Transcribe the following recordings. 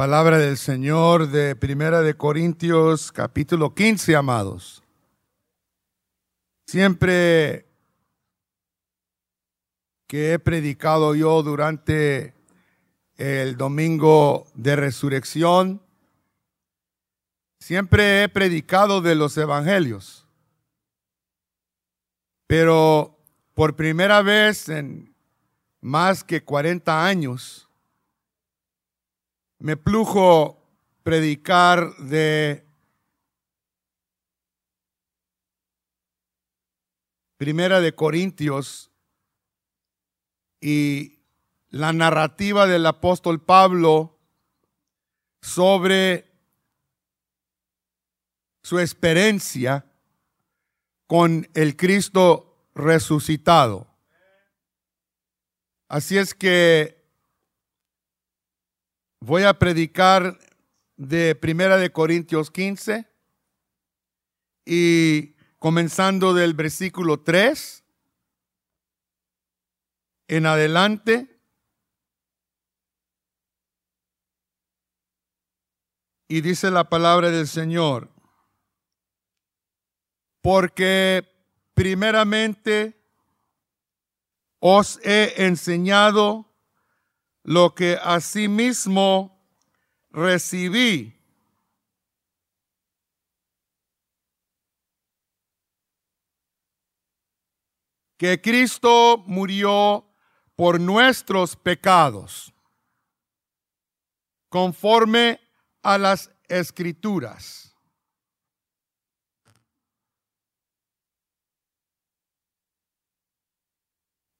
Palabra del Señor de Primera de Corintios capítulo 15, amados. Siempre que he predicado yo durante el domingo de resurrección, siempre he predicado de los evangelios. Pero por primera vez en más que 40 años, me plujo predicar de Primera de Corintios y la narrativa del apóstol Pablo sobre su experiencia con el Cristo resucitado. Así es que Voy a predicar de Primera de Corintios 15 y comenzando del versículo 3 en adelante. Y dice la palabra del Señor, porque primeramente os he enseñado lo que asimismo recibí. Que Cristo murió por nuestros pecados, conforme a las escrituras.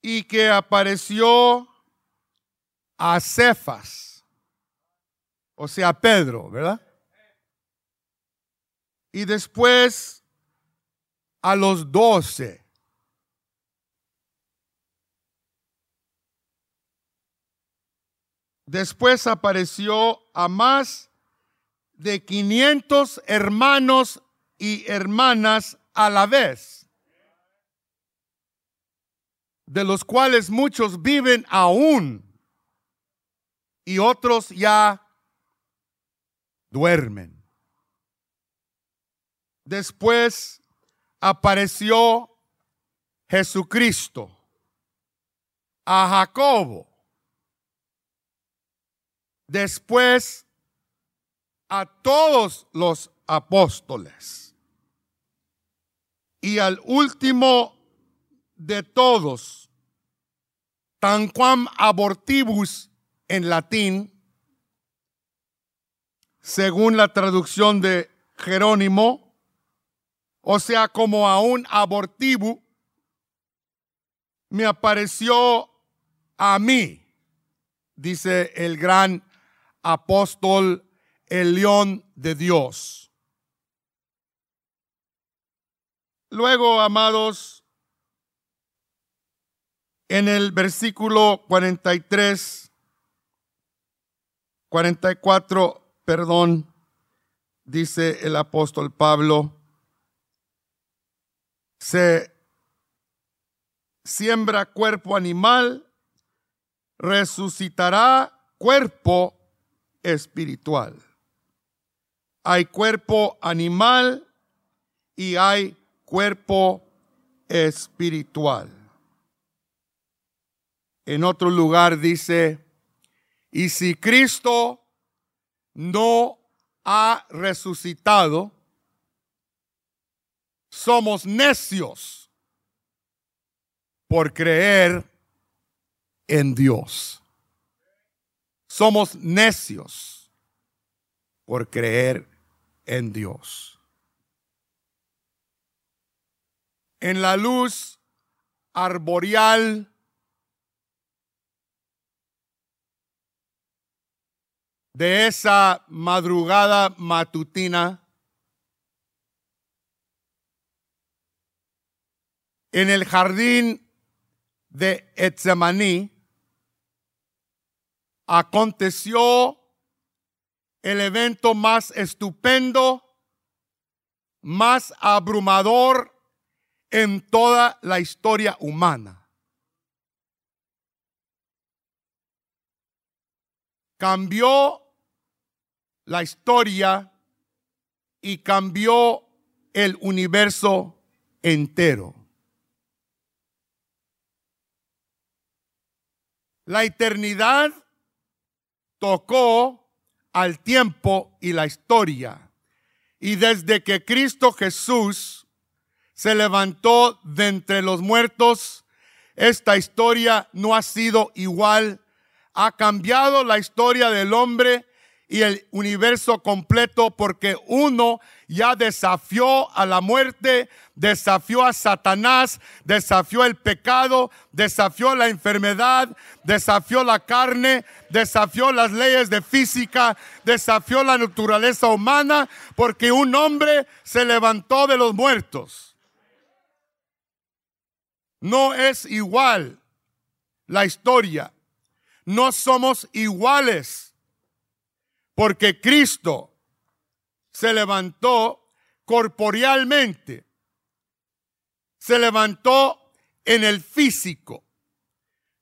Y que apareció a Cefas, o sea, Pedro, ¿verdad? Y después a los doce. Después apareció a más de 500 hermanos y hermanas a la vez, de los cuales muchos viven aún y otros ya duermen. Después apareció Jesucristo a Jacobo. Después a todos los apóstoles. Y al último de todos, tanquam abortibus en latín, según la traducción de Jerónimo, o sea, como a un abortivo, me apareció a mí, dice el gran apóstol, el león de Dios. Luego, amados, en el versículo 43 44, perdón, dice el apóstol Pablo, se siembra cuerpo animal, resucitará cuerpo espiritual. Hay cuerpo animal y hay cuerpo espiritual. En otro lugar dice, y si Cristo no ha resucitado, somos necios por creer en Dios. Somos necios por creer en Dios. En la luz arboreal de esa madrugada matutina en el jardín de Etzemaní aconteció el evento más estupendo, más abrumador en toda la historia humana. Cambió la historia y cambió el universo entero. La eternidad tocó al tiempo y la historia. Y desde que Cristo Jesús se levantó de entre los muertos, esta historia no ha sido igual. Ha cambiado la historia del hombre y el universo completo porque uno ya desafió a la muerte, desafió a Satanás, desafió el pecado, desafió la enfermedad, desafió la carne, desafió las leyes de física, desafió la naturaleza humana porque un hombre se levantó de los muertos. No es igual la historia. No somos iguales porque Cristo se levantó corporealmente, se levantó en el físico,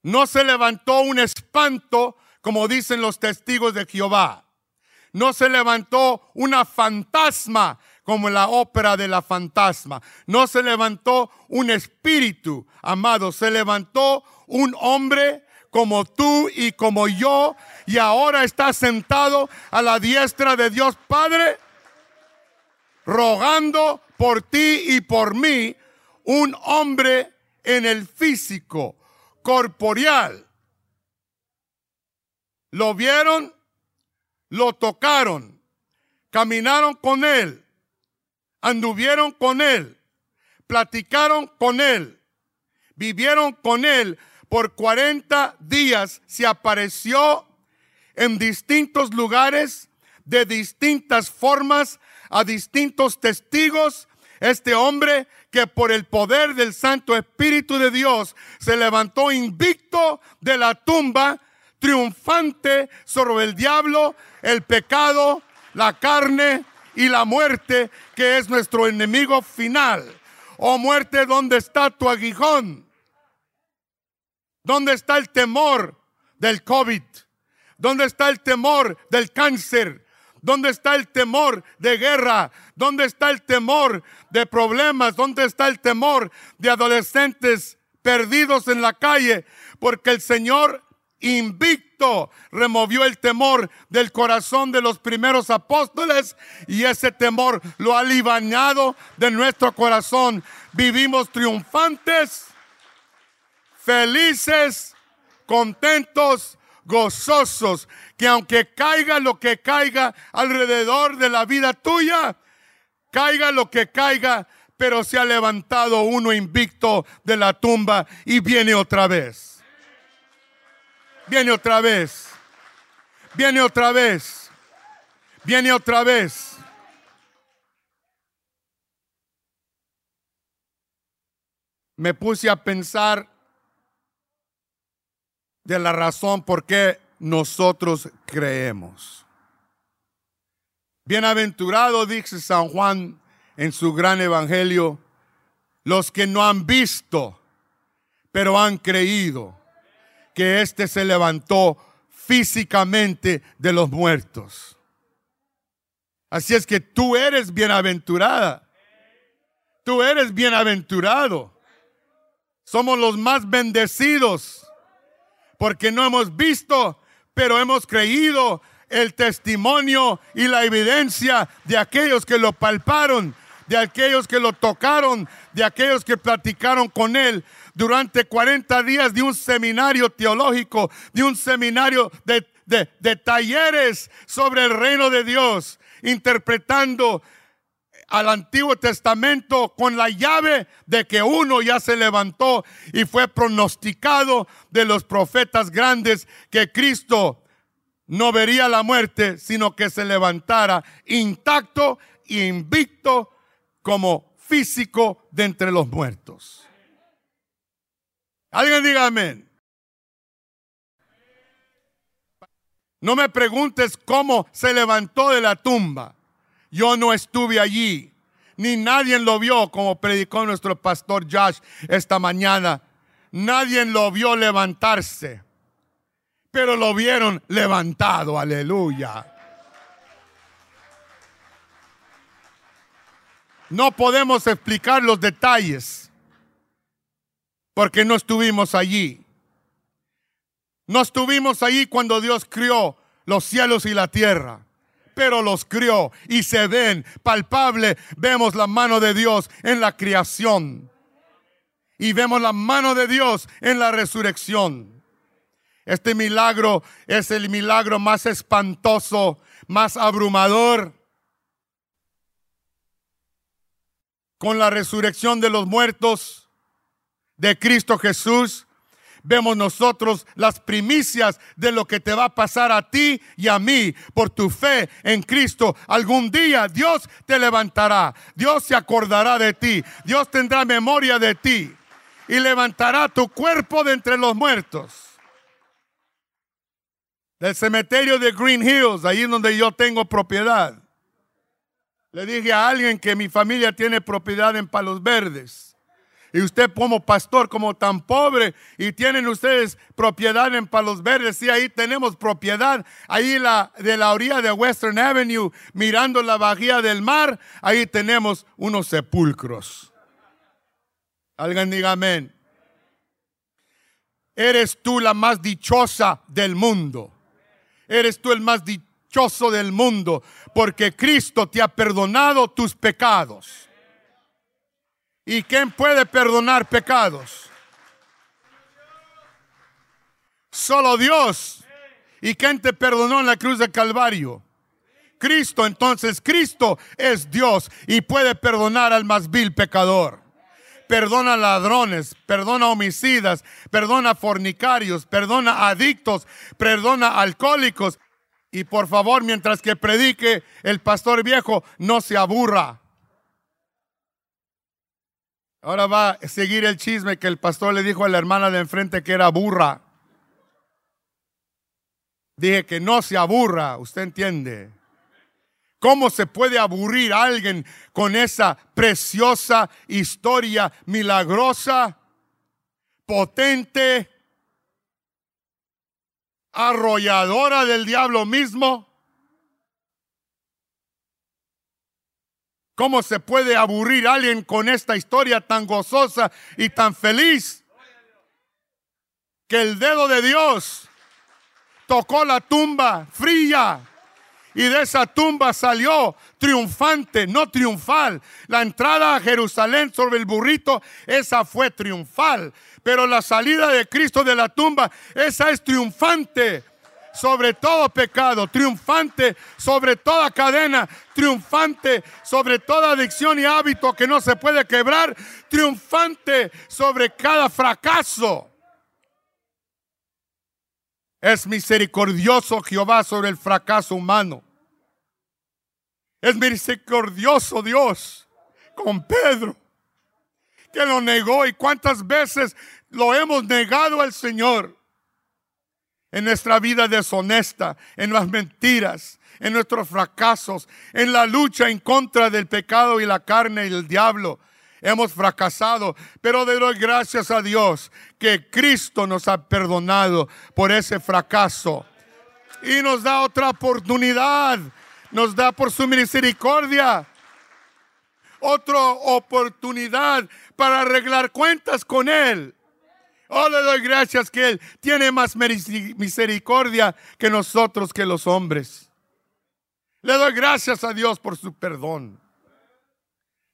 no se levantó un espanto como dicen los testigos de Jehová, no se levantó una fantasma como la ópera de la fantasma, no se levantó un espíritu, amado, se levantó un hombre como tú y como yo, y ahora está sentado a la diestra de Dios Padre, rogando por ti y por mí, un hombre en el físico, corporeal. Lo vieron, lo tocaron, caminaron con él, anduvieron con él, platicaron con él, vivieron con él, por 40 días se apareció en distintos lugares, de distintas formas, a distintos testigos. Este hombre que por el poder del Santo Espíritu de Dios se levantó invicto de la tumba, triunfante sobre el diablo, el pecado, la carne y la muerte, que es nuestro enemigo final. Oh muerte, ¿dónde está tu aguijón? ¿Dónde está el temor del COVID? ¿Dónde está el temor del cáncer? ¿Dónde está el temor de guerra? ¿Dónde está el temor de problemas? ¿Dónde está el temor de adolescentes perdidos en la calle? Porque el Señor invicto removió el temor del corazón de los primeros apóstoles y ese temor lo ha libañado de nuestro corazón. Vivimos triunfantes felices, contentos, gozosos, que aunque caiga lo que caiga alrededor de la vida tuya, caiga lo que caiga, pero se ha levantado uno invicto de la tumba y viene otra vez. Viene otra vez. Viene otra vez. Viene otra vez. Me puse a pensar de la razón por qué nosotros creemos. Bienaventurado, dice San Juan en su gran evangelio, los que no han visto, pero han creído que éste se levantó físicamente de los muertos. Así es que tú eres bienaventurada. Tú eres bienaventurado. Somos los más bendecidos porque no hemos visto, pero hemos creído el testimonio y la evidencia de aquellos que lo palparon, de aquellos que lo tocaron, de aquellos que platicaron con él durante 40 días de un seminario teológico, de un seminario de, de talleres sobre el reino de Dios, interpretando al Antiguo Testamento con la llave de que uno ya se levantó y fue pronosticado de los profetas grandes que Cristo no vería la muerte, sino que se levantara intacto e invicto como físico de entre los muertos. Alguien diga amén. No me preguntes cómo se levantó de la tumba. Yo no estuve allí, ni nadie lo vio, como predicó nuestro pastor Josh esta mañana. Nadie lo vio levantarse, pero lo vieron levantado, aleluya. No podemos explicar los detalles porque no estuvimos allí. No estuvimos allí cuando Dios crió los cielos y la tierra pero los crió y se ven palpable. Vemos la mano de Dios en la creación y vemos la mano de Dios en la resurrección. Este milagro es el milagro más espantoso, más abrumador. Con la resurrección de los muertos de Cristo Jesús, vemos nosotros las primicias de lo que te va a pasar a ti y a mí por tu fe en Cristo. Algún día Dios te levantará, Dios se acordará de ti, Dios tendrá memoria de ti y levantará tu cuerpo de entre los muertos. Del cementerio de Green Hills, ahí donde yo tengo propiedad. Le dije a alguien que mi familia tiene propiedad en Palos Verdes. Y usted como pastor, como tan pobre, y tienen ustedes propiedad en Palos Verdes, sí, ahí tenemos propiedad, ahí la, de la orilla de Western Avenue, mirando la bahía del mar, ahí tenemos unos sepulcros. Alguien diga amén. Eres tú la más dichosa del mundo. Eres tú el más dichoso del mundo porque Cristo te ha perdonado tus pecados. ¿Y quién puede perdonar pecados? Solo Dios. ¿Y quién te perdonó en la cruz del Calvario? Cristo. Entonces Cristo es Dios y puede perdonar al más vil pecador perdona ladrones, perdona homicidas, perdona fornicarios, perdona adictos, perdona alcohólicos. Y por favor, mientras que predique el pastor viejo, no se aburra. Ahora va a seguir el chisme que el pastor le dijo a la hermana de enfrente que era burra. Dije que no se aburra, usted entiende. ¿Cómo se puede aburrir a alguien con esa preciosa historia milagrosa, potente, arrolladora del diablo mismo? ¿Cómo se puede aburrir alguien con esta historia tan gozosa y tan feliz? Que el dedo de Dios tocó la tumba fría y de esa tumba salió triunfante, no triunfal. La entrada a Jerusalén sobre el burrito, esa fue triunfal. Pero la salida de Cristo de la tumba, esa es triunfante sobre todo pecado, triunfante sobre toda cadena, triunfante sobre toda adicción y hábito que no se puede quebrar, triunfante sobre cada fracaso. Es misericordioso Jehová sobre el fracaso humano. Es misericordioso Dios con Pedro, que lo negó y cuántas veces lo hemos negado al Señor en nuestra vida deshonesta, en las mentiras, en nuestros fracasos, en la lucha en contra del pecado y la carne y el diablo. Hemos fracasado, pero de doy gracias a Dios que Cristo nos ha perdonado por ese fracaso y nos da otra oportunidad nos da por su misericordia otra oportunidad para arreglar cuentas con Él. Oh, le doy gracias que Él tiene más misericordia que nosotros, que los hombres. Le doy gracias a Dios por su perdón.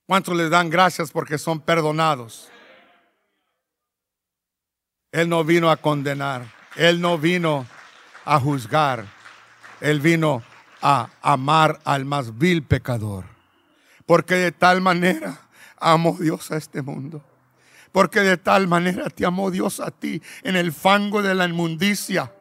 ¿Cuántos le dan gracias porque son perdonados? Él no vino a condenar, Él no vino a juzgar, Él vino a amar al más vil pecador. Porque de tal manera amó Dios a este mundo. Porque de tal manera te amó Dios a ti en el fango de la inmundicia,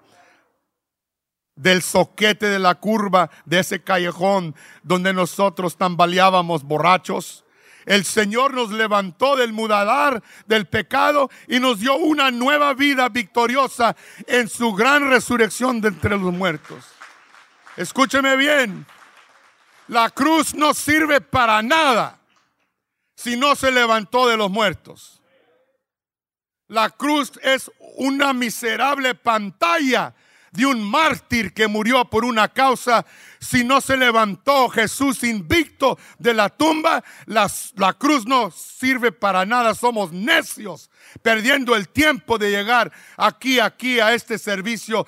del soquete de la curva, de ese callejón donde nosotros tambaleábamos borrachos. El Señor nos levantó del mudadar del pecado y nos dio una nueva vida victoriosa en su gran resurrección de entre los muertos. Escúcheme bien. La cruz no sirve para nada si no se levantó de los muertos. La cruz es una miserable pantalla de un mártir que murió por una causa. Si no se levantó Jesús invicto de la tumba, la, la cruz no sirve para nada. Somos necios, perdiendo el tiempo de llegar aquí, aquí a este servicio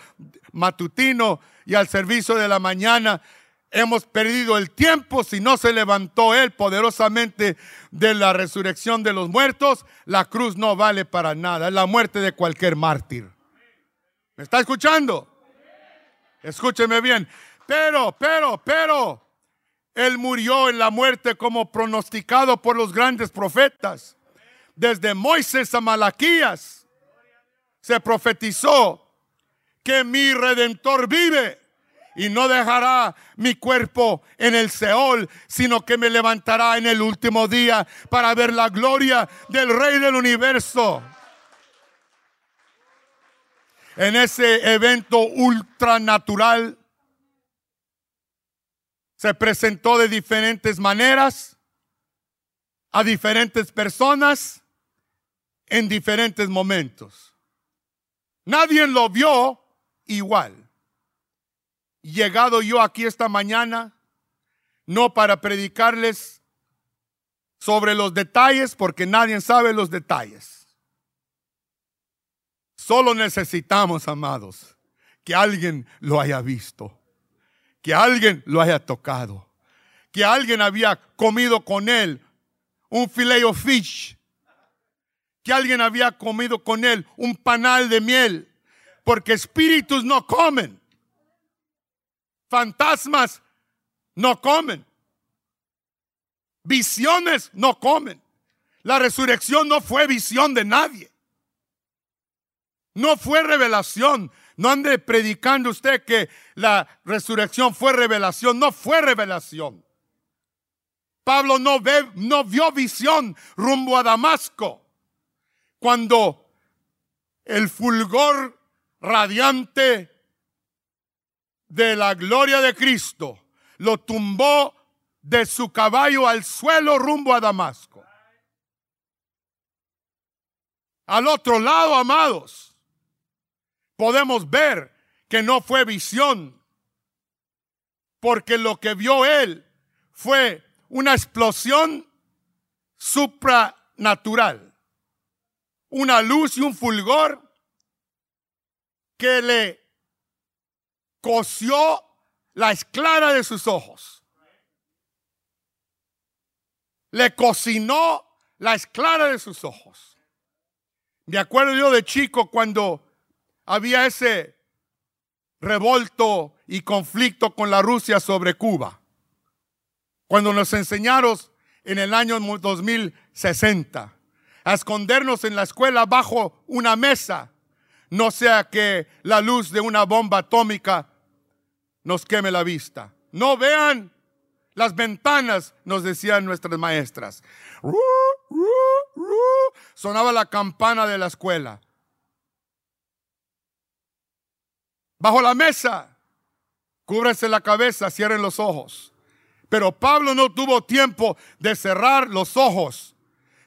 matutino y al servicio de la mañana hemos perdido el tiempo si no se levantó Él poderosamente de la resurrección de los muertos. La cruz no vale para nada. Es la muerte de cualquier mártir. ¿Me está escuchando? Escúcheme bien. Pero, pero, pero, Él murió en la muerte como pronosticado por los grandes profetas. Desde Moisés a Malaquías se profetizó que mi redentor vive y no dejará mi cuerpo en el Seol, sino que me levantará en el último día para ver la gloria del Rey del universo. En ese evento ultranatural se presentó de diferentes maneras a diferentes personas en diferentes momentos. Nadie lo vio igual llegado yo aquí esta mañana, no para predicarles sobre los detalles, porque nadie sabe los detalles. Solo necesitamos, amados, que alguien lo haya visto, que alguien lo haya tocado, que alguien había comido con él un filet fish, que alguien había comido con él un panal de miel, porque espíritus no comen Fantasmas no comen. Visiones no comen. La resurrección no fue visión de nadie. No fue revelación. No ande predicando usted que la resurrección fue revelación. No fue revelación. Pablo no, ve, no vio visión rumbo a Damasco. Cuando el fulgor radiante de la gloria de Cristo, lo tumbó de su caballo al suelo rumbo a Damasco. Al otro lado, amados, podemos ver que no fue visión, porque lo que vio él fue una explosión supranatural, una luz y un fulgor que le coció la esclara de sus ojos. Le cocinó la esclara de sus ojos. Me acuerdo yo de chico cuando había ese revolto y conflicto con la Rusia sobre Cuba. Cuando nos enseñaron en el año 2060 a escondernos en la escuela bajo una mesa, no sea que la luz de una bomba atómica nos queme la vista. No vean las ventanas, nos decían nuestras maestras. Sonaba la campana de la escuela. Bajo la mesa, cúbrese la cabeza, cierren los ojos. Pero Pablo no tuvo tiempo de cerrar los ojos.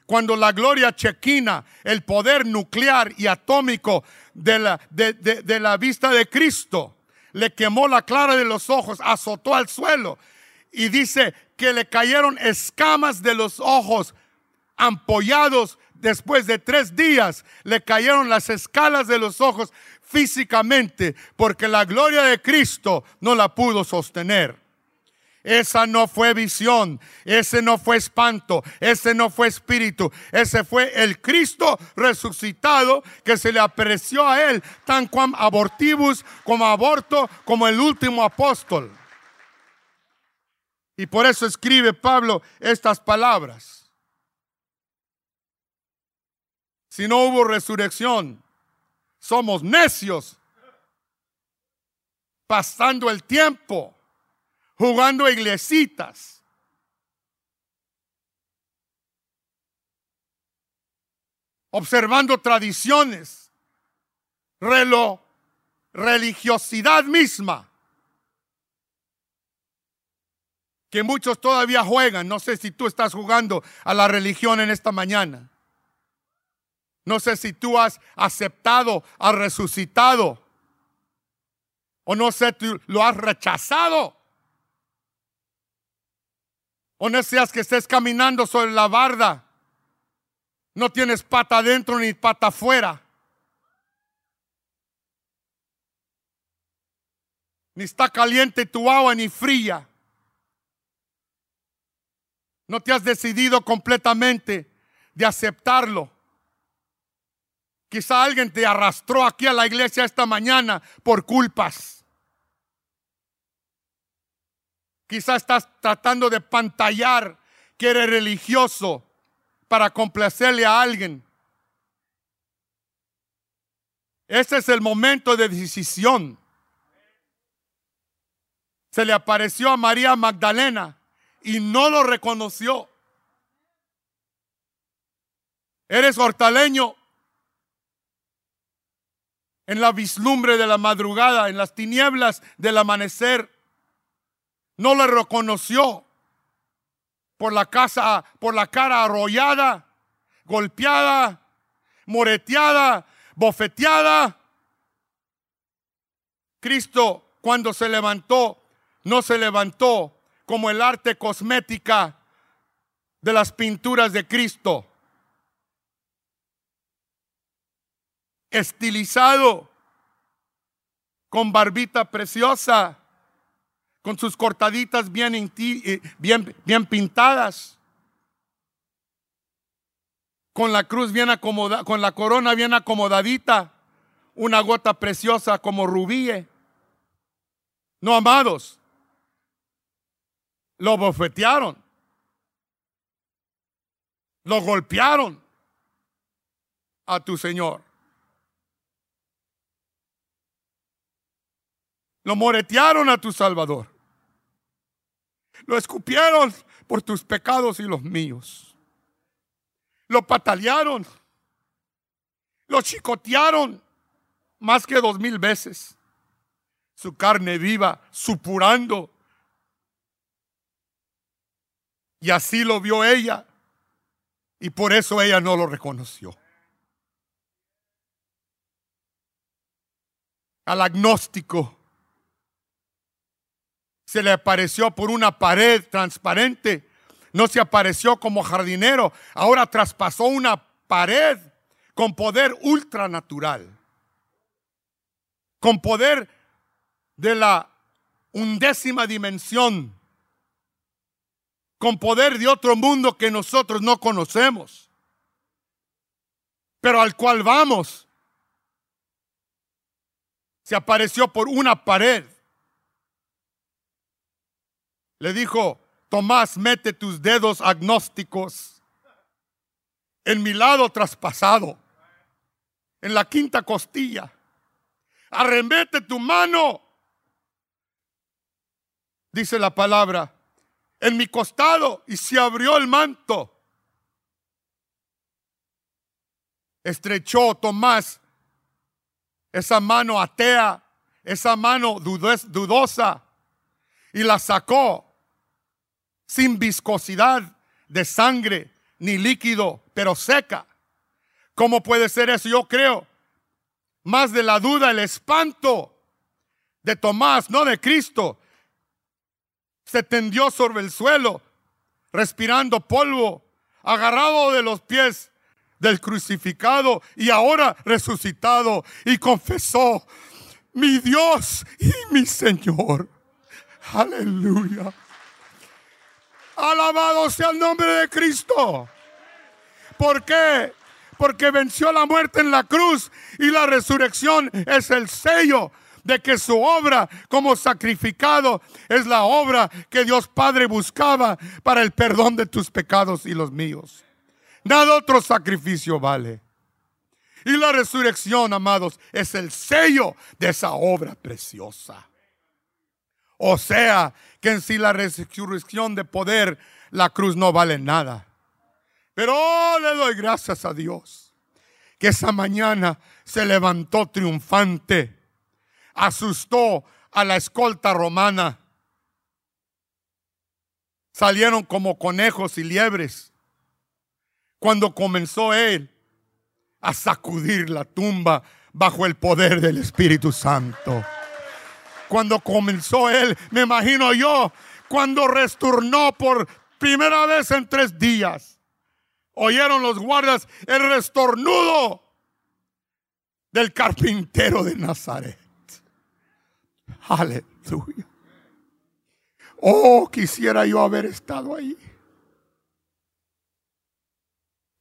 Cuando la gloria chequina, el poder nuclear y atómico de la, de, de la vista de Cristo, le quemó la clara de los ojos, azotó al suelo y dice que le cayeron escamas de los ojos, ampollados después de tres días, le cayeron las escalas de los ojos físicamente, porque la gloria de Cristo no la pudo sostener. Esa no fue visión, ese no fue espanto, ese no fue espíritu, ese fue el Cristo resucitado que se le apreció a él, tan como abortivus, como aborto, como el último apóstol. Y por eso escribe Pablo estas palabras. Si no hubo resurrección, somos necios, pasando el tiempo jugando iglesitas. Observando tradiciones, religiosidad misma, que muchos todavía juegan. No sé si tú estás jugando a la religión en esta mañana. No sé si tú has aceptado, has resucitado O no sé, tú lo has rechazado. O no seas que estés caminando sobre la barda. No tienes pata adentro ni pata afuera. Ni está caliente tu agua ni fría. No te has decidido completamente de aceptarlo. Quizá alguien te arrastró aquí a la iglesia esta mañana por culpas. Quizá estás tratando de pantallar que eres religioso para complacerle a alguien. Ese es el momento de decisión. Se le apareció a María Magdalena y no lo reconoció. Eres hortaleño en la vislumbre de la madrugada, en las tinieblas del amanecer no le reconoció por la casa, por la cara arrollada, golpeada, moreteada, bofeteada. Cristo cuando se levantó, no se levantó como el arte cosmética de las pinturas de Cristo. Estilizado, con barbita preciosa, con sus cortaditas bien, eh, bien, bien pintadas, con la cruz bien acomodada, con la corona bien acomodadita, una gota preciosa como rubí. No, amados, lo bofetearon, lo golpearon. A tu Señor. Lo moretearon a tu Salvador. Lo escupieron por tus pecados y los míos. Lo patalearon. Lo chicotearon más que dos mil veces. Su carne viva, supurando. Y así lo vio ella. Y por eso ella no lo reconoció. Al agnóstico se le apareció por una pared transparente. No se apareció como jardinero, ahora traspasó una pared con poder ultranatural, con poder de la undécima dimensión, con poder de otro mundo que nosotros no conocemos, pero al cual vamos. Se apareció por una pared le dijo, Tomás, mete tus dedos agnósticos en mi lado traspasado, en la quinta costilla. Arremete tu mano, dice la palabra, en mi costado y se abrió el manto. Estrechó Tomás esa mano atea, esa mano dudosa, y la sacó sin viscosidad de sangre ni líquido, pero seca. ¿Cómo puede ser eso? Yo creo. Más de la duda, el espanto de Tomás, no de Cristo. Se tendió sobre el suelo, respirando polvo, agarrado de los pies del crucificado y ahora resucitado y confesó, mi Dios y mi Señor. Aleluya. Alabado sea el nombre de Cristo. ¿Por qué? Porque venció la muerte en la cruz y la resurrección es el sello de que su obra como sacrificado es la obra que Dios Padre buscaba para el perdón de tus pecados y los míos. Nada otro sacrificio vale. Y la resurrección, amados, es el sello de esa obra preciosa. O sea, que en sí la resurrección de poder, la cruz no vale nada. Pero oh, le doy gracias a Dios que esa mañana se levantó triunfante, asustó a la escolta romana. Salieron como conejos y liebres cuando comenzó él a sacudir la tumba bajo el poder del Espíritu Santo. Cuando comenzó él, me imagino yo, cuando resturnó por primera vez en tres días. Oyeron los guardias el restornudo del carpintero de Nazaret. Aleluya. Oh, quisiera yo haber estado ahí.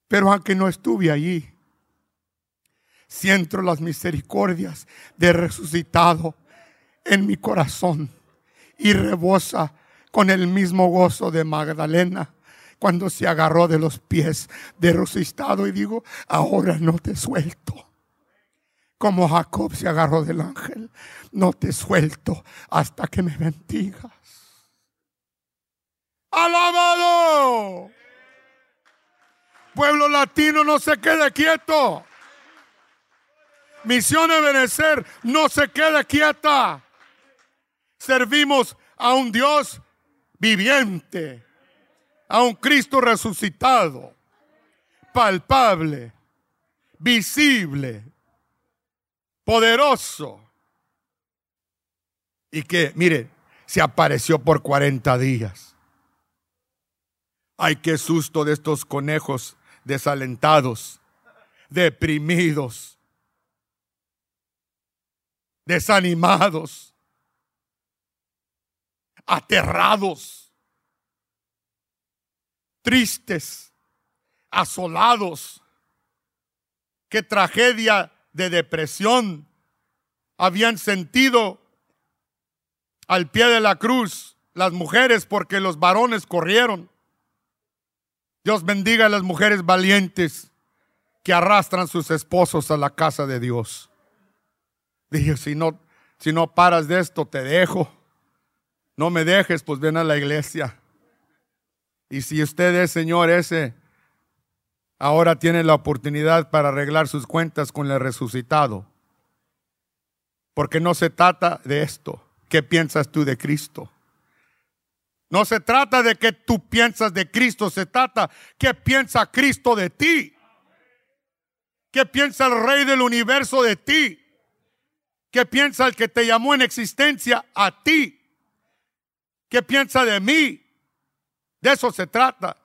Pero aunque no estuve allí, siento las misericordias de resucitado en mi corazón y rebosa con el mismo gozo de Magdalena cuando se agarró de los pies de resucitado y digo, ahora no te suelto. Como Jacob se agarró del ángel, no te suelto hasta que me bendigas. Alabado. Pueblo latino no se quede quieto. Misión de Benecer no se quede quieta. Servimos a un Dios viviente, a un Cristo resucitado, palpable, visible, poderoso. Y que, mire, se apareció por 40 días. Ay, qué susto de estos conejos desalentados, deprimidos, desanimados, aterrados, tristes, asolados. Qué tragedia de depresión habían sentido al pie de la cruz las mujeres porque los varones corrieron. Dios bendiga a las mujeres valientes que arrastran sus esposos a la casa de Dios. Dije, si no, si no paras de esto, te dejo. No me dejes, pues ven a la iglesia. Y si usted es Señor ese, ahora tiene la oportunidad para arreglar sus cuentas con el resucitado. Porque no se trata de esto. ¿Qué piensas tú de Cristo? No se trata de que tú piensas de Cristo, se trata que piensa Cristo de ti. ¿Qué piensa el Rey del universo de ti? ¿Qué piensa el que te llamó en existencia a ti? ¿Qué piensa de mí? De eso se trata.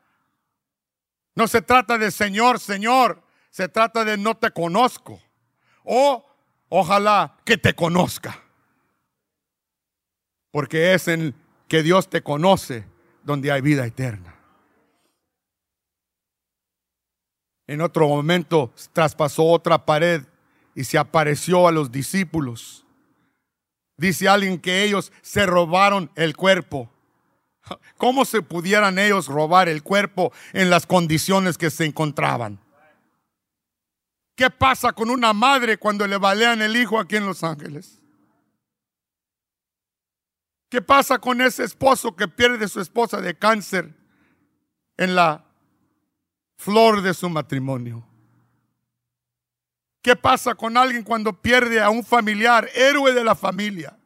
No se trata de Señor, Señor. Se trata de no te conozco. O ojalá que te conozca. Porque es en que Dios te conoce donde hay vida eterna. En otro momento traspasó otra pared y se apareció a los discípulos. Dice alguien que ellos se robaron el cuerpo. ¿Cómo se pudieran ellos robar el cuerpo en las condiciones que se encontraban? ¿Qué pasa con una madre cuando le balean el hijo aquí en Los Ángeles? ¿Qué pasa con ese esposo que pierde a su esposa de cáncer en la flor de su matrimonio? ¿Qué pasa con alguien cuando pierde a un familiar, héroe de la familia?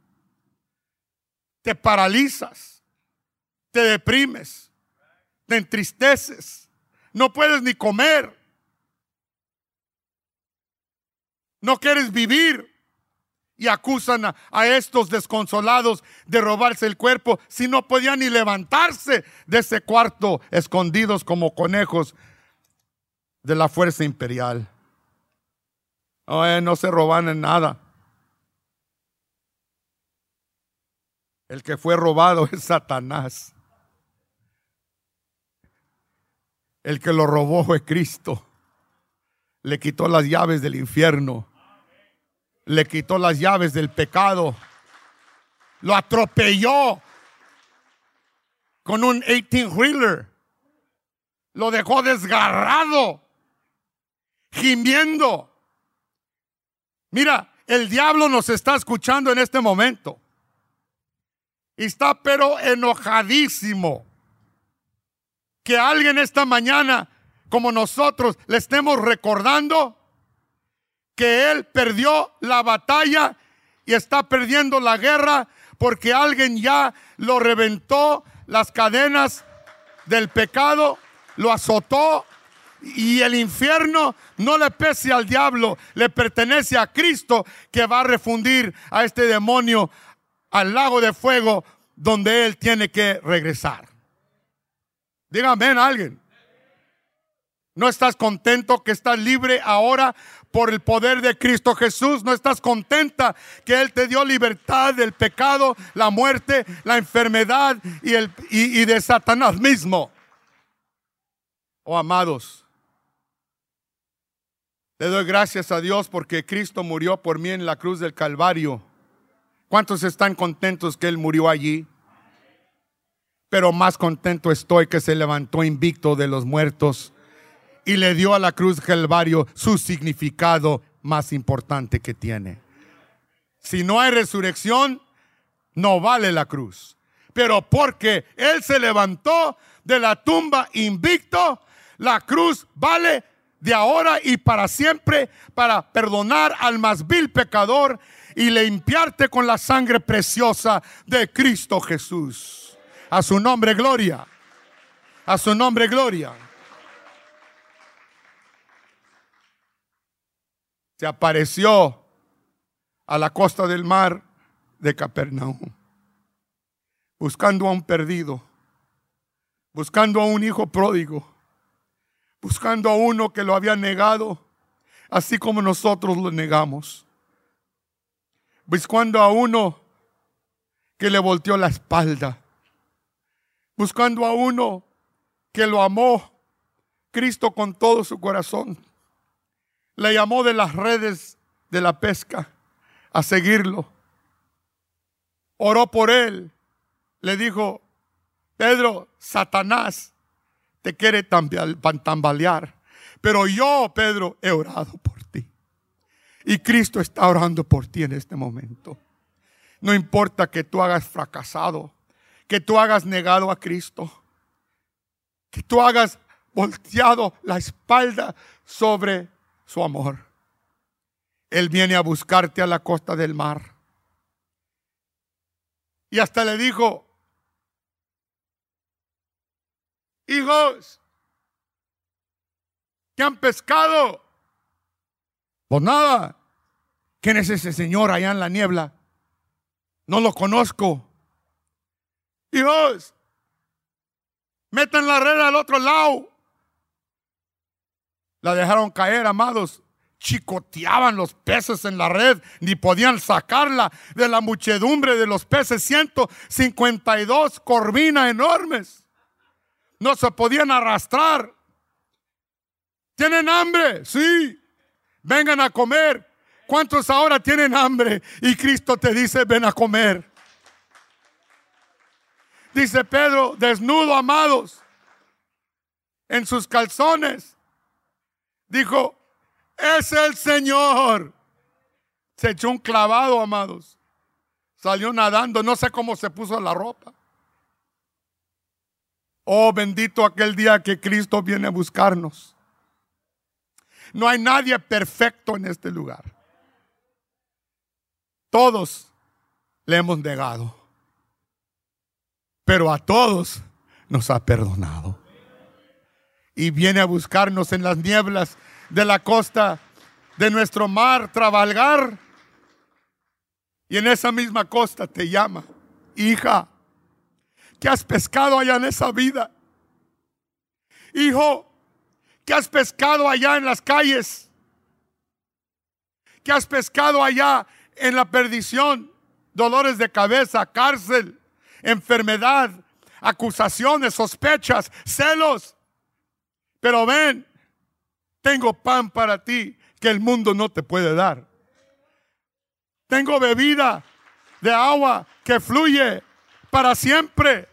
Te paralizas, te deprimes, te entristeces, no puedes ni comer, no quieres vivir y acusan a, estos desconsolados de robarse el cuerpo si no podían ni levantarse de ese cuarto escondidos como conejos de la fuerza imperial. No se roban en nada. El que fue robado es Satanás. El que lo robó fue Cristo. Le quitó las llaves del infierno le quitó las llaves del pecado, lo atropelló con un 18-wheeler, lo dejó desgarrado, gimiendo. Mira, el diablo nos está escuchando en este momento. Está pero enojadísimo que alguien esta mañana, como nosotros, le estemos recordando que él perdió la batalla y está perdiendo la guerra porque alguien ya lo reventó las cadenas del pecado, lo azotó y el infierno no le pese al diablo, le pertenece a Cristo que va a refundir a este demonio al lago de fuego donde Él tiene que regresar. Dígame a alguien. ¿No estás contento que estás libre ahora por el poder de Cristo Jesús? ¿No estás contenta que Él te dio libertad del pecado, la muerte, la enfermedad y, el, y, de Satanás mismo? Oh amados, le doy gracias a Dios porque Cristo murió por mí en la cruz del Calvario. ¿Cuántos están contentos que Él murió allí? Pero más contento estoy que se levantó invicto de los muertos y le dio a la cruz Calvario su significado más importante que tiene. Si no hay resurrección, no vale la cruz. Pero porque Él se levantó de la tumba invicto, la cruz vale de ahora y para siempre para perdonar al más vil pecador y limpiarte con la sangre preciosa de Cristo Jesús. A su nombre, gloria. A su nombre, gloria. se apareció a la costa del mar de Capernaum, buscando a un perdido, buscando a un hijo pródigo, buscando a uno que lo había negado, así como nosotros lo negamos, buscando a uno que le volteó la espalda, buscando a uno que lo amó Cristo con todo su corazón le llamó de las redes de la pesca a seguirlo. Oró por él. Le dijo, Pedro, Satanás te quiere tambalear. Pero yo, Pedro, he orado por ti. Y Cristo está orando por ti en este momento. No importa que tú hagas fracasado, que tú hagas negado a Cristo, que tú hagas volteado la espalda sobre su amor. Él viene a buscarte a la costa del mar. Y hasta le dijo, hijos, ¿qué han pescado? Pues nada. ¿Quién es ese señor allá en la niebla? No lo conozco. Hijos, metan la red al otro lado. La dejaron caer, amados. Chicoteaban los peces en la red, ni podían sacarla de la muchedumbre de los peces. 152 corvinas enormes. No se podían arrastrar. ¿Tienen hambre? Sí. Vengan a comer. ¿Cuántos ahora tienen hambre? Y Cristo te dice, ven a comer. Dice Pedro, desnudo, amados, en sus calzones Dijo, es el Señor. Se echó un clavado, amados. Salió nadando, no sé cómo se puso la ropa. Oh, bendito aquel día que Cristo viene a buscarnos. No hay nadie perfecto en este lugar. Todos le hemos negado. Pero a todos nos ha perdonado y viene a buscarnos en las nieblas de la costa de nuestro mar, trabajar. Y en esa misma costa te llama, hija, ¿qué has pescado allá en esa vida? Hijo, ¿qué has pescado allá en las calles? ¿Qué has pescado allá en la perdición? Dolores de cabeza, cárcel, enfermedad, acusaciones, sospechas, celos. Pero ven, tengo pan para ti que el mundo no te puede dar. Tengo bebida de agua que fluye para siempre.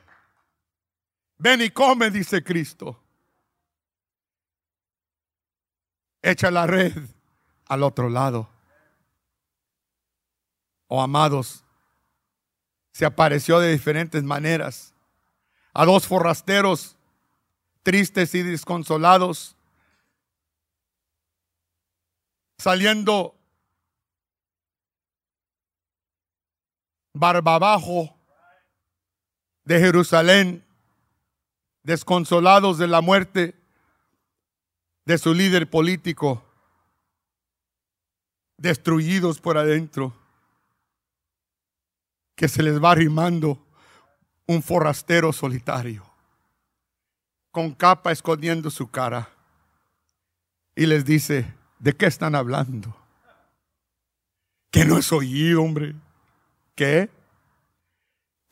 Ven y come, dice Cristo. Echa la red al otro lado. Oh amados, se apareció de diferentes maneras a dos forrasteros tristes y desconsolados, saliendo barba abajo de Jerusalén, desconsolados de la muerte de su líder político, destruidos por adentro. que se les va arrimando un forastero solitario, con capa escondiendo su cara, y les dice, ¿de qué están hablando? Que no es oído, hombre. ¿Qué?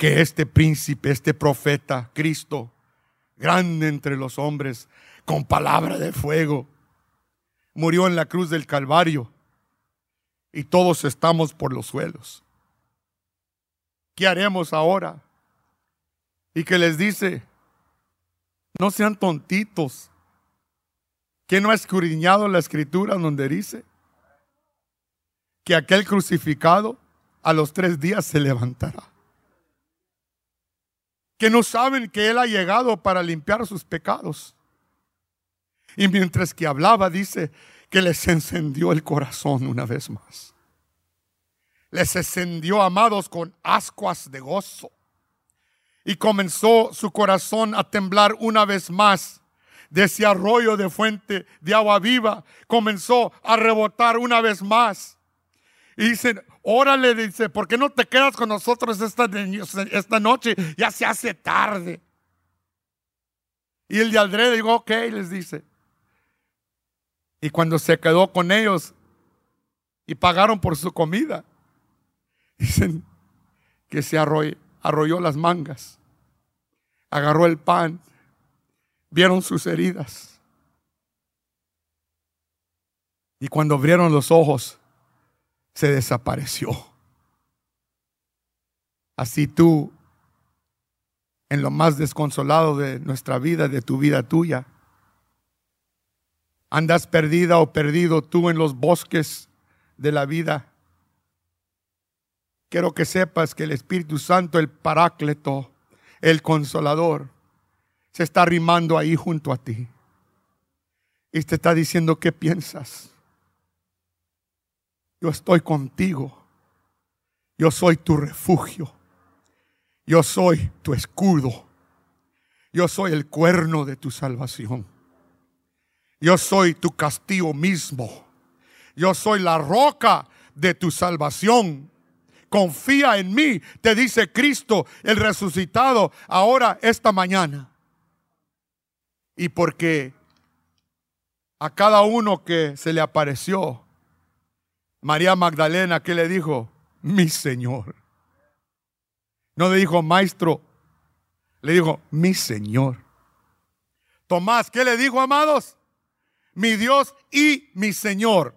Que este príncipe, este profeta, Cristo, grande entre los hombres, con palabra de fuego, murió en la cruz del Calvario y todos estamos por los suelos. ¿Qué haremos ahora? Y que les dice, no sean tontitos. que no ha escudriñado la escritura donde dice que aquel crucificado a los tres días se levantará? Que no saben que Él ha llegado para limpiar sus pecados. Y mientras que hablaba, dice que les encendió el corazón una vez más. Les encendió, amados, con ascuas de gozo. Y comenzó su corazón a temblar una vez más. De ese arroyo de fuente de agua viva comenzó a rebotar una vez más. Y dicen, órale, dice, ¿por qué no te quedas con nosotros esta, noche? Ya se hace tarde. Y el de Aldrede dijo, ok, les dice. Y cuando se quedó con ellos y pagaron por su comida, dicen que se arrolló, las mangas, agarró el pan, vieron sus heridas. Y cuando abrieron los ojos, se desapareció. Así tú, en lo más desconsolado de nuestra vida, de tu vida tuya, Andas perdida o perdido tú en los bosques de la vida. Quiero que sepas que el Espíritu Santo, el Paráclito, el Consolador, se está arrimando ahí junto a ti. Y te está diciendo, ¿qué piensas? Yo estoy contigo. Yo soy tu refugio. Yo soy tu escudo. Yo soy el cuerno de tu salvación. Yo soy tu castillo mismo. Yo soy la roca de tu salvación. Confía en mí, te dice Cristo, el resucitado, ahora esta mañana. Y porque a cada uno que se le apareció, María Magdalena, ¿qué le dijo? Mi Señor. No le dijo maestro, le dijo mi Señor. Tomás, ¿qué le dijo, amados? mi Dios y mi Señor.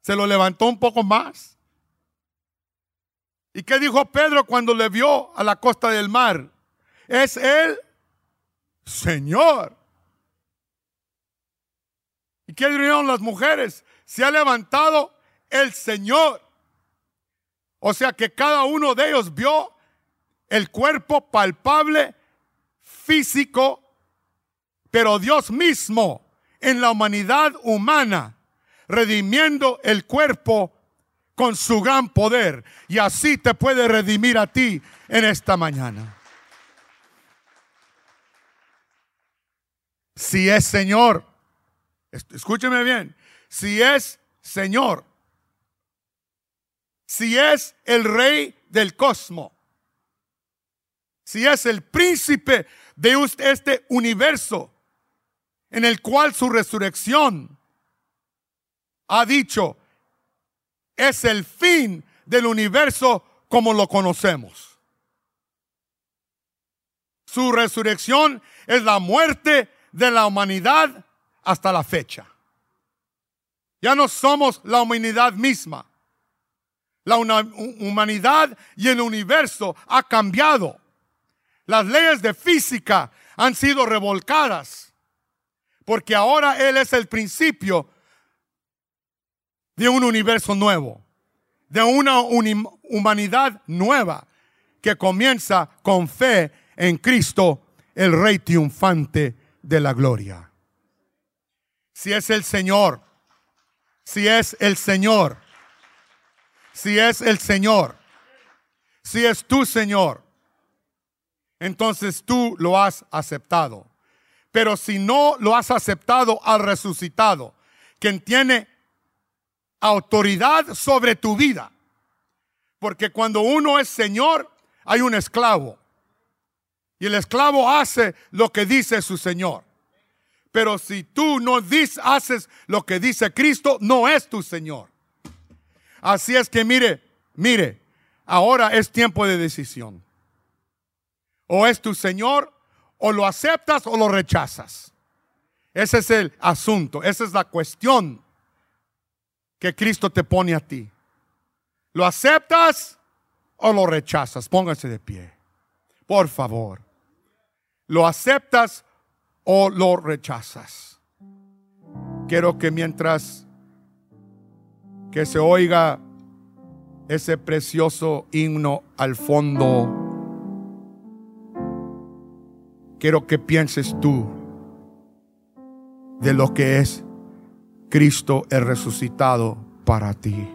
Se lo levantó un poco más. ¿Y qué dijo Pedro cuando le vio a la costa del mar? Es el Señor. ¿Y qué dijeron las mujeres? Se ha levantado el Señor. O sea que cada uno de ellos vio el cuerpo palpable, físico, pero Dios mismo en la humanidad humana, redimiendo el cuerpo con su gran poder. Y así te puede redimir a ti en esta mañana. Si es Señor, escúcheme bien, si es Señor, si es el rey del cosmos, si es el príncipe de este universo, en el cual su resurrección ha dicho es el fin del universo como lo conocemos. Su resurrección es la muerte de la humanidad hasta la fecha. Ya no somos la humanidad misma. La humanidad y el universo ha cambiado. Las leyes de física han sido revolcadas porque ahora Él es el principio de un universo nuevo, de una humanidad nueva que comienza con fe en Cristo, el Rey triunfante de la gloria. Si es el Señor, si es el Señor, si es el Señor, si es tu Señor, entonces tú lo has aceptado. Pero si no lo has aceptado al resucitado, quien tiene autoridad sobre tu vida, Porque cuando uno es Señor, hay un esclavo. Y el esclavo hace lo que dice su Señor. Pero si tú no haces lo que dice Cristo, no es tu Señor. Así es que mire, mire, ahora es tiempo de decisión. O es tu Señor, o lo aceptas o lo rechazas. Ese es el asunto, esa es la cuestión que Cristo te pone a ti. ¿Lo aceptas o lo rechazas? Póngase de pie. Por favor. ¿Lo aceptas o lo rechazas? Quiero que mientras que se oiga ese precioso himno al fondo, quiero que pienses tú de lo que es Cristo el resucitado para ti.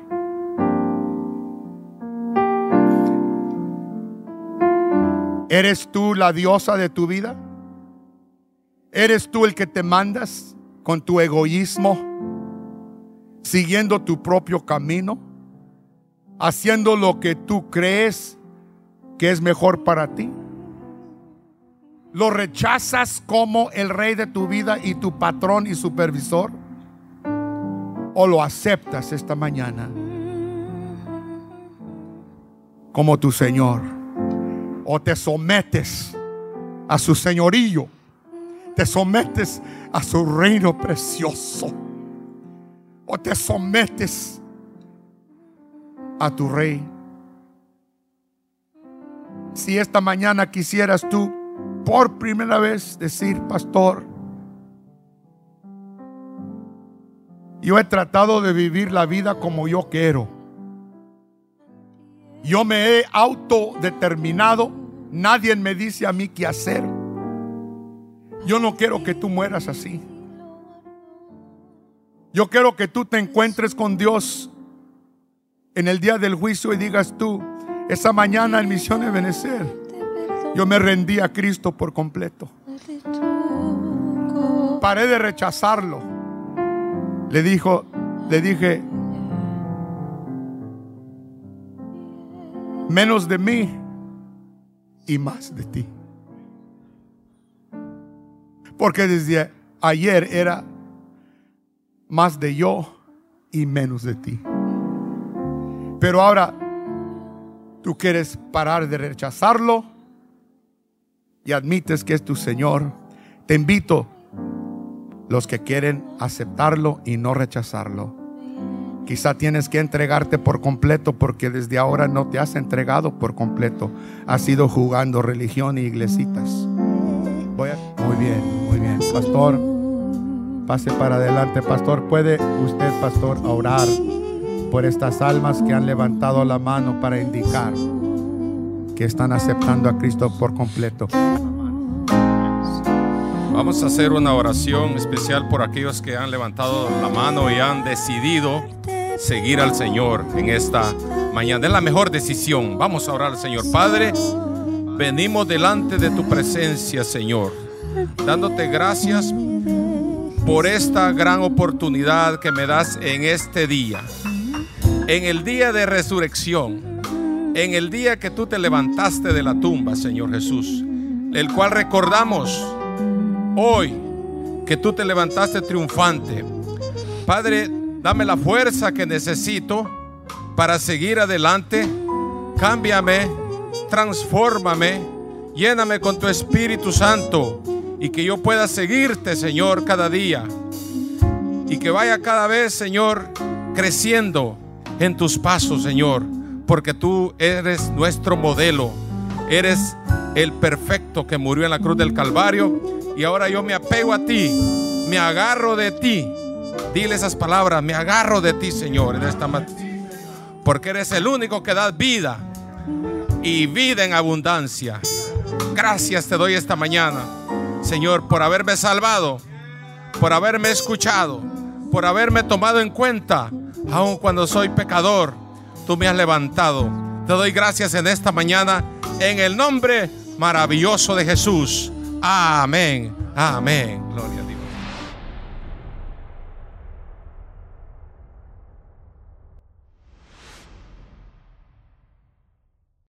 ¿Eres tú la diosa de tu vida? ¿Eres tú el que te mandas con tu egoísmo, siguiendo tu propio camino, haciendo lo que tú crees que es mejor para ti? ¿Lo rechazas como el rey de tu vida y tu patrón y supervisor? ¿O lo aceptas esta mañana como tu Señor? o te sometes a su señorío, te sometes a su reino precioso, o te sometes a tu rey. Si esta mañana quisieras tú por primera vez decir, pastor, yo he tratado de vivir la vida como yo quiero. Yo me he autodeterminado Nadie me dice a mí qué hacer. Yo no quiero que tú mueras así. Yo quiero que tú te encuentres con Dios en el día del juicio y digas tú, esa mañana en Misión de Benecer, yo me rendí a Cristo por completo. Paré de rechazarlo. Le dijo, le dije, menos de mí y más de ti. Porque desde ayer era más de yo y menos de ti. Pero ahora tú quieres parar de rechazarlo y admites que es tu Señor. Te invito, los que quieren aceptarlo y no rechazarlo Quizá tienes que entregarte por completo porque desde ahora no te has entregado por completo. Has ido jugando religión y iglesitas. Muy bien, muy bien. Pastor, pase para adelante. Pastor, ¿puede usted, pastor, orar por estas almas que han levantado la mano para indicar que están aceptando a Cristo por completo? Vamos a hacer una oración especial por aquellos que han levantado la mano y han decidido seguir al Señor en esta mañana. Es la mejor decisión. Vamos a orar al Señor. Padre, venimos delante de tu presencia, Señor, dándote gracias por esta gran oportunidad que me das en este día. En el día de resurrección, en el día que tú te levantaste de la tumba, Señor Jesús, el cual recordamos hoy que tú te levantaste triunfante. Padre, Dame la fuerza que necesito para seguir adelante. Cámbiame, transfórmame, lléname con tu Espíritu Santo y que yo pueda seguirte, Señor, cada día. Y que vaya cada vez, Señor, creciendo en tus pasos, Señor, porque tú eres nuestro modelo. Eres el perfecto que murió en la cruz del Calvario. Y ahora yo me apego a ti, me agarro de ti Dile esas palabras, me agarro de ti, Señor, en esta porque eres el único que da vida y vida en abundancia. Gracias te doy esta mañana, Señor, por haberme salvado, por haberme escuchado, por haberme tomado en cuenta, aun cuando soy pecador. Tú me has levantado. Te doy gracias en esta mañana en el nombre maravilloso de Jesús. Amén. Amén. Gloria.